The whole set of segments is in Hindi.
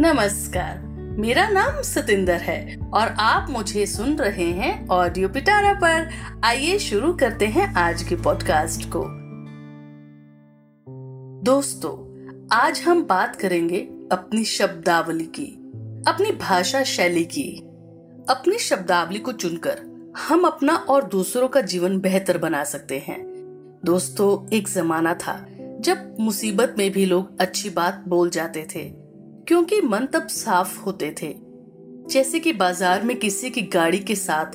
नमस्कार। मेरा नाम सतिंदर है और आप मुझे सुन रहे हैं ऑडियो पिटारा पर। आइए शुरू करते हैं आज के पॉडकास्ट को। दोस्तों, आज हम बात करेंगे अपनी शब्दावली की, अपनी भाषा शैली की। अपनी शब्दावली को चुनकर हम अपना और दूसरों का जीवन बेहतर बना सकते हैं। दोस्तों, एक जमाना था जब मुसीबत में भी लोग अच्छी बात बोल जाते थे। क्योंकि मन तब साफ़ होते थे। जैसे कि बाज़ार में किसी की गाड़ी के साथ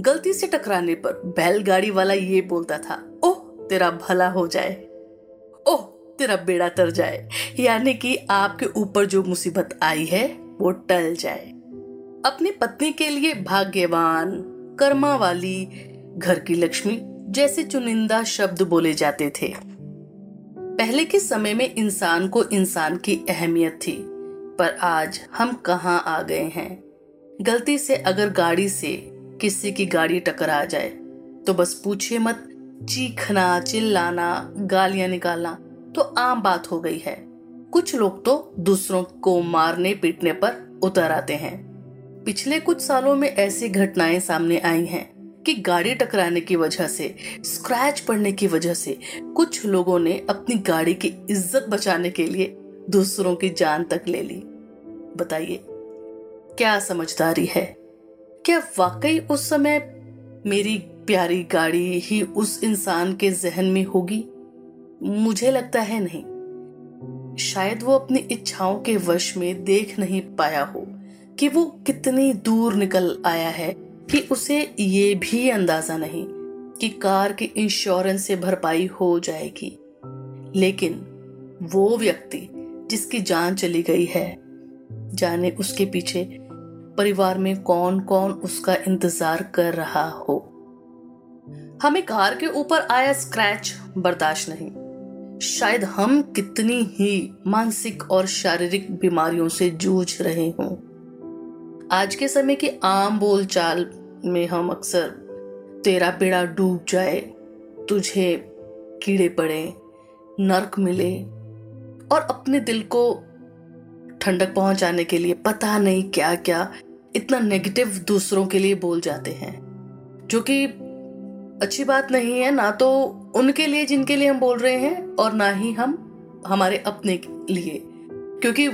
गलती से टकराने पर बैलगाड़ी वाला ये बोलता था, ओह, तेरा भला हो जाए। ओह, तेरा बेड़ा तर जाए। यानी कि आपके ऊपर जो मुसीबत आई है, वो टल जाए। अपनी पत्नी के लिए भाग्यवान, कर्मा वाली घर की लक्ष्मी जैसे चुनिंदा शब्द बोले जाते थे। पहले के समय में इंसान को इंसान की अहमियत थी। पर आज हम कहाँ आ गए हैं? गलती से अगर गाड़ी से किसी की गाड़ी टकरा जाए तो बस पूछिए मत, चीखना, चिल्लाना, गालियाँ निकालना तो आम बात हो गई है। कुछ लोग तो दूसरों को मारने पीटने पर उतर आते हैं। पिछले कुछ सालों में ऐसी घटनाएँ सामने आई हैं कि गाड़ी टकराने की वजह से, स्क्रैच पड़ने की वजह से कुछ लोगों ने अपनी गाड़ी की इज़्ज़त बचाने के लिए दूसरों की जान तक ले ली। बताइए, क्या समझदारी है? क्या वाकई उस समय मेरी प्यारी गाड़ी ही उस इंसान के जहन में होगी? मुझे लगता है नहीं। शायद वो अपनी इच्छाओं के वश में देख नहीं पाया हो कि वो कितनी दूर निकल आया है कि उसे ये भी अंदाज़ा नहीं कि कार के इंश्योरेंस से भरपाई हो जाएगी। लेकिन वो व्यक्ति जिसकी जान चली गई है। जाने उसके पीछे परिवार में कौन कौन उसका इंतज़ार कर रहा हो। हमें कार के ऊपर आया स्क्रैच बर्दाश्त नहीं। शायद हम कितनी ही मानसिक और शारीरिक बीमारियों से जूझ रहे हों। आज के समय की आम बोलचाल में हम अक्सर, तेरा बेड़ा डूब जाए, तुझे कीड़े पड़े, नर्क मिले और अपने दिल को ठंडक पहुँचाने के लिए पता नहीं क्या क्या इतना नेगेटिव दूसरों के लिए बोल जाते हैं, जो कि अच्छी बात नहीं है। ना तो उनके लिए जिनके लिए हम बोल रहे हैं और ना ही हम, हमारे अपने लिए। क्योंकि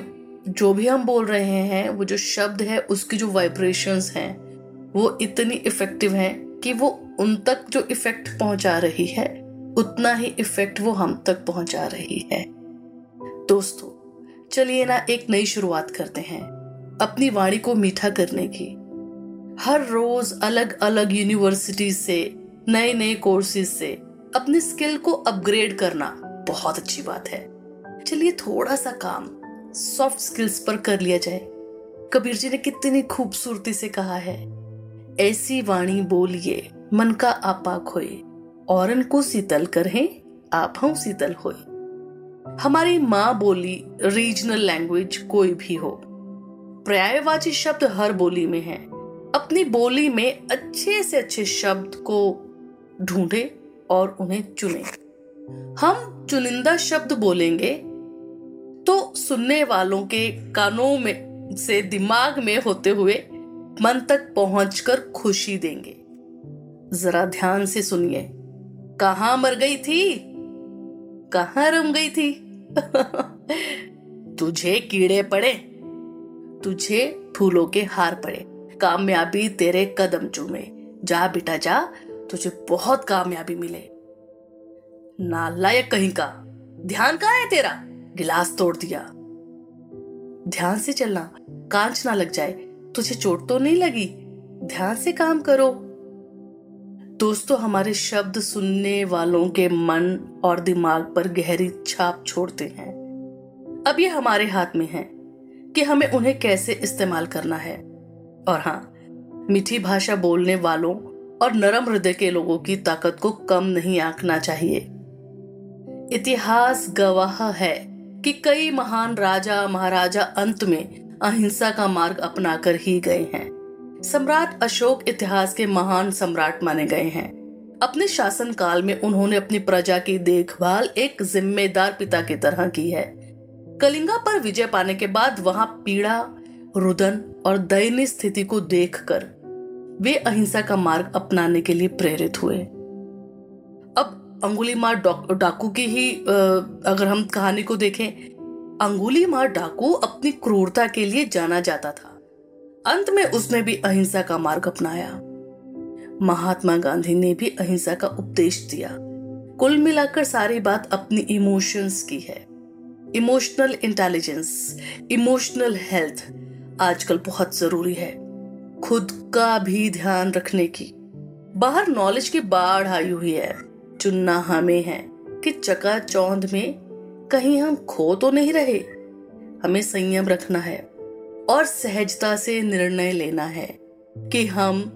जो भी हम बोल रहे हैं, वो जो शब्द है, उसकी जो वाइब्रेशंस हैं, वो इतनी इफ़ेक्टिव हैं कि वो उन तक जो इफ़ेक्ट पहुँचा रही है, उतना ही इफ़ेक्ट वो हम तक पहुँचा रही है। दोस्तों, चलिए ना एक नई शुरुआत करते हैं। अपनी वाणी को मीठा करने की। हर रोज अलग अलग यूनिवर्सिटी से नए नए कोर्सेज से अपनी स्किल को अपग्रेड करना बहुत अच्छी बात है। चलिए थोड़ा सा काम सॉफ्ट स्किल्स पर कर लिया जाए। कबीर जी ने कितनी खूबसूरती से कहा है, ऐसी वाणी बोलिए, मन का आपा खोए और को शीतल करें, आप शीतल होए। हमारी माँ बोली रीजनल लैंग्वेज कोई भी हो। पर्यायवाची शब्द हर बोली में है। अपनी बोली में अच्छे से अच्छे शब्द को ढूंढे और उन्हें चुने। हम चुनिंदा शब्द बोलेंगे तो सुनने वालों के कानों में से दिमाग में होते हुए मन तक पहुंचकर खुशी देंगे। जरा ध्यान से सुनिए। कहा मर गई थी? कहा रम गई थी? तुझे कीड़े पड़े, तुझे फूलों के हार पड़े। कामयाबी तेरे कदम चूमे। जा बेटा, जा, तुझे बहुत कामयाबी मिले। नालायक कहीं का, ध्यान कहा है तेरा? गिलास तोड़ दिया। ध्यान से चलना, कांच ना लग जाए। तुझे चोट तो नहीं लगी? ध्यान से काम करो। दोस्तों, हमारे शब्द सुनने वालों के मन और दिमाग पर गहरी छाप छोड़ते हैं। अब ये हमारे हाथ में है कि हमें उन्हें कैसे इस्तेमाल करना है। और हाँ मीठी भाषा बोलने वालों और नरम हृदय के लोगों की ताकत को कम नहीं आंकना चाहिए। इतिहास गवाह है कि कई महान राजा, महाराजा अंत में अहिंसा का मार्ग अपनाकर ही गए हैं। सम्राट अशोक इतिहास के महान सम्राट माने गए हैं। अपने शासन काल में उन्होंने अपनी प्रजा की देखभाल एक जिम्मेदार पिता की तरह की है। कलिंगा पर विजय पाने के बाद वहाँ पीड़ा, रुदन और दयनीय स्थिति को देखकर वे अहिंसा का मार्ग अपनाने के लिए प्रेरित हुए। अब अंगुली मार डाकू की ही अगर हम कहानी को देखें, अंगुली मार डाकू अपनी क्रूरता के लिए जाना जाता था। अंत में उसने भी अहिंसा का मार्ग अपनाया। महात्मा गांधी ने भी अहिंसा का उपदेश दिया। कुल मिलाकर सारी बात अपनी इमोशंस की है। इमोशनल इंटेलिजेंस, इमोशनल हेल्थ आजकल बहुत ज़रूरी है। खुद का भी ध्यान रखने की। बाहर नॉलेज की बाढ़ आई हुई है। चुनना हमें है कि चका चौंध में कहीं हम खो तो नहीं रहे। हमें संयम रखना है। और सहजता से निर्णय लेना है कि हम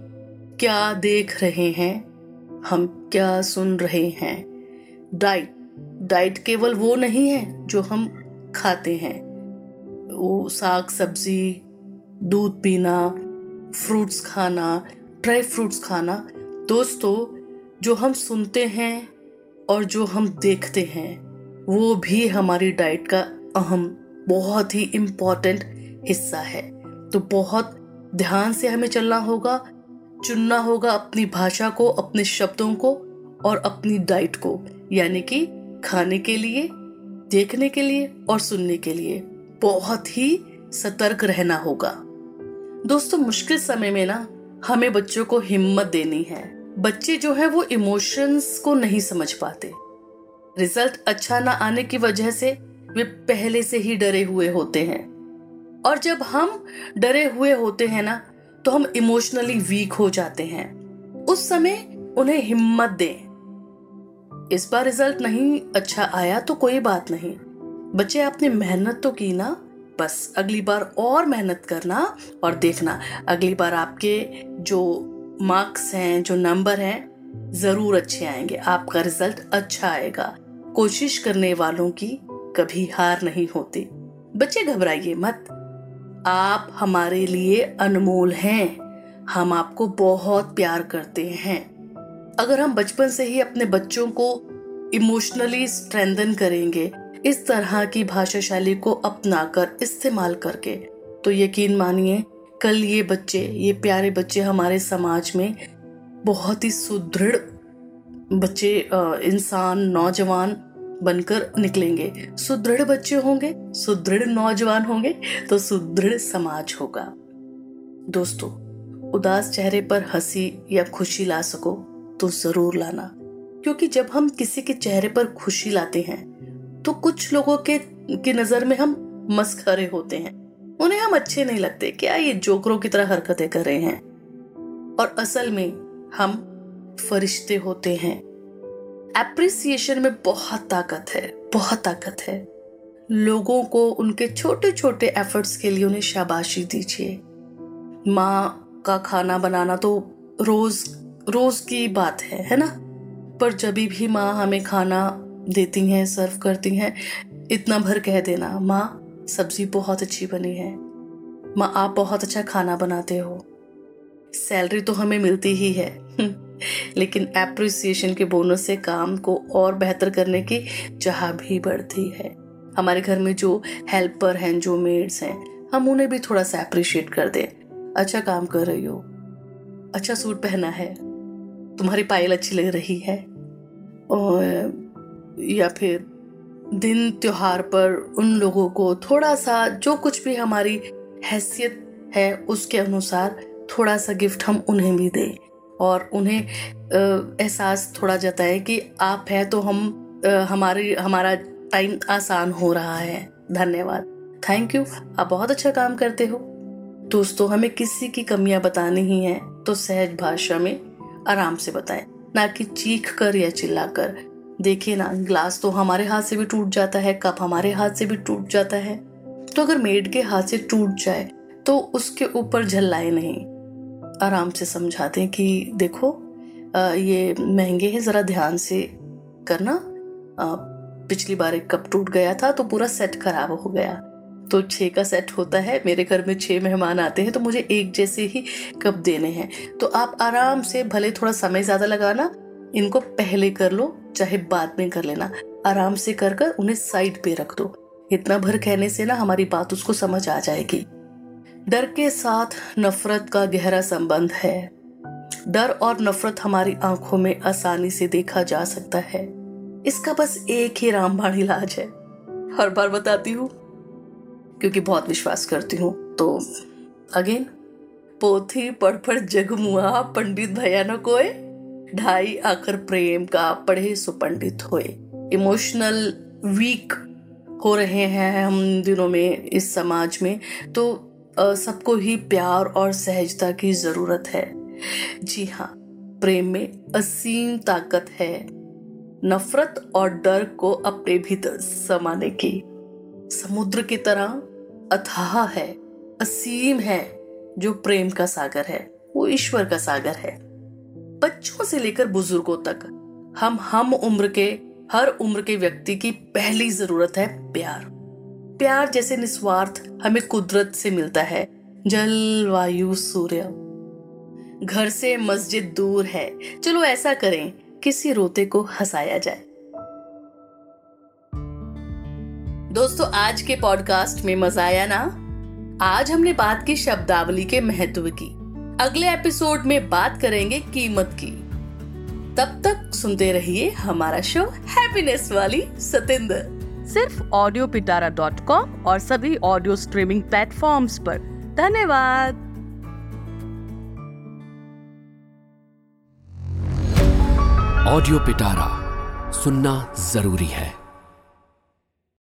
क्या देख रहे हैं, हम क्या सुन रहे हैं। डाइट डाइट केवल वो नहीं है जो हम खाते हैं। वो साग, सब्ज़ी, दूध पीना, फ्रूट्स खाना, ड्राई फ्रूट्स खाना, दोस्तों, जो हम सुनते हैं और जो हम देखते हैं, वो भी हमारी डाइट का अहम, बहुत ही इम्पोर्टेंट हिस्सा है। तो बहुत ध्यान से हमें चलना होगा, चुनना होगा अपनी भाषा को, अपने शब्दों को और अपनी डाइट को, यानी कि खाने के लिए, देखने के लिए और सुनने के लिए। बहुत ही सतर्क रहना होगा। दोस्तों, मुश्किल समय में ना हमें बच्चों को हिम्मत देनी है। बच्चे जो है वो इमोशंस को नहीं समझ पाते। रिज़ल्ट अच्छा ना आने की वजह से वे पहले से ही डरे हुए होते हैं। और जब हम डरे हुए होते हैं ना तो हम इमोशनली वीक हो जाते हैं। उस समय उन्हें हिम्मत दें। इस बार रिज़ल्ट नहीं अच्छा आया तो कोई बात नहीं। बच्चे, आपने मेहनत तो की ना, बस अगली बार और मेहनत करना और देखना। अगली बार आपके जो मार्क्स हैं, जो नंबर हैं, ज़रूर अच्छे आएँगे। आपका रिज़ल्ट अच्छा आएगा। कोशिश करने वालों की कभी हार नहीं होती। बच्चे, घबराइए मत। आप हमारे लिए अनमोल हैं। हम आपको बहुत प्यार करते हैं। अगर हम बचपन से ही अपने बच्चों को इमोशनली स्ट्रेंथन करेंगे, इस तरह की भाषा शैली को अपनाकर, इस्तेमाल करके तो यकीन मानिए, कल ये बच्चे, ये प्यारे बच्चे हमारे समाज में बहुत ही सुदृढ़ बच्चे इंसान, नौजवान बनकर निकलेंगे। सुदृढ़ बच्चे होंगे, सुदृढ़ नौजवान होंगे तो सुदृढ़ समाज होगा। दोस्तों, उदास चेहरे पर हँसी या खुशी ला सको तो ज़रूर लाना। क्योंकि जब हम किसी के चेहरे पर खुशी लाते हैं तो कुछ लोगों के, की नज़र में हम मस्खरे होते हैं। उन्हें हम अच्छे नहीं लगते, क्या ये जोकरों की तरह हरकतें कर रहे हैं? और असल में हम फरिश्ते होते हैं। एप्रिसिएशन में बहुत ताकत है, बहुत ताकत है। लोगों को उनके छोटे छोटे एफर्ट्स के लिए उन्हें शाबाशी दीजिए। माँ का खाना बनाना तो रोज रोज की बात है है ना? पर जब भी माँ हमें खाना देती हैं सर्व करती हैं, इतना भर कह देना, माँ, सब्ज़ी बहुत अच्छी बनी है। माँ, आप बहुत अच्छा खाना बनाते हो। सैलरी तो हमें मिलती ही है। लेकिन एप्रिसिएशन के बोनस से काम को और बेहतर करने की चाह भी बढ़ती है। हमारे घर में जो हेल्पर हैं, जो मेड्स हैं, हम उन्हें भी थोड़ा सा अप्रिशिएट कर दें। अच्छा काम कर रही हो। अच्छा सूट पहना है। तुम्हारी पायल अच्छी लग रही है। और, या फिर दिन त्योहार पर उन लोगों को थोड़ा सा जो कुछ भी हमारी हैसियत है, उसके अनुसार थोड़ा सा गिफ्ट हम उन्हें भी दें। और उन्हें एहसास थोड़ा जताए कि आप है तो हम हमारी, हमारा टाइम आसान हो रहा है। धन्यवाद। Thank you. आप बहुत अच्छा काम करते हो। दोस्तों, हमें किसी की कमियाँ बतानी ही है तो सहज भाषा में आराम से बताएँ। ना कि चीख कर या चिल्ला कर देखिए ना, ग्लास तो हमारे हाथ से भी टूट जाता है, कप हमारे हाथ से भी टूट जाता है। तो अगर मेड के हाथ से टूट जाए तो उसके ऊपर झल्लाए नहीं। आराम से समझाते हैं कि देखो ये महँगे हैं, ज़रा ध्यान से करना। पिछली बार एक कप टूट गया था तो पूरा सेट खराब हो गया। तो छः का सेट होता है, मेरे घर में छः मेहमान आते हैं तो मुझे एक जैसे ही कप देने हैं। तो आप आराम से, भले थोड़ा समय ज़्यादा लगाना, इनको पहले कर लो, चाहे बाद में कर लेना। आराम से कर कर उन्हें साइड पे रख दो। इतना भर कहने से ना हमारी बात उसको समझ आ जाएगी। डर के साथ नफरत का गहरा संबंध है। डर और नफरत हमारी आँखों में आसानी से देखा जा सकता है। इसका बस एक ही रामबाण इलाज है। हर बार बताती हूँ, क्योंकि बहुत विश्वास करती हूँ। तो अगेन, पोथी पढ़ पढ़ जगमुआ पंडित भैया न ढाई आकर प्रेम का पढ़े सो पंडित होए। इमोशनल वीक हो रहे हैं हम दिनों में इस समाज में। तो सबको ही प्यार और सहजता की ज़रूरत है। जी हाँ प्रेम में असीम ताकत है। नफरत और डर को अपने भीतर समाने की। समुद्र की तरह अथाह है, असीम है, जो प्रेम का सागर है, वो ईश्वर का सागर है। बच्चों से लेकर बुज़ुर्गों तक, हम हम उम्र के, हर उम्र के व्यक्ति की पहली ज़रूरत है प्यार। प्यार जैसे निस्वार्थ हमें कुदरत से मिलता है। जल, वायु, सूर्य। घर से मस्जिद दूर है। चलो ऐसा करें, किसी रोते को हंसाया जाए। दोस्तों, आज के पॉडकास्ट में मज़ा आया ना? आज हमने बात की शब्दावली के महत्व की। अगले एपिसोड में बात करेंगे कीमत की। तब तक सुनते रहिए हमारा शो हैप्पीनेस वाली सतेंद्र। सिर्फ़ ऑडियो पिटारा डॉट कॉम और सभी ऑडियो स्ट्रीमिंग प्लेटफॉर्म्स पर। धन्यवाद। ऑडियो पिटारा सुनना ज़रूरी है।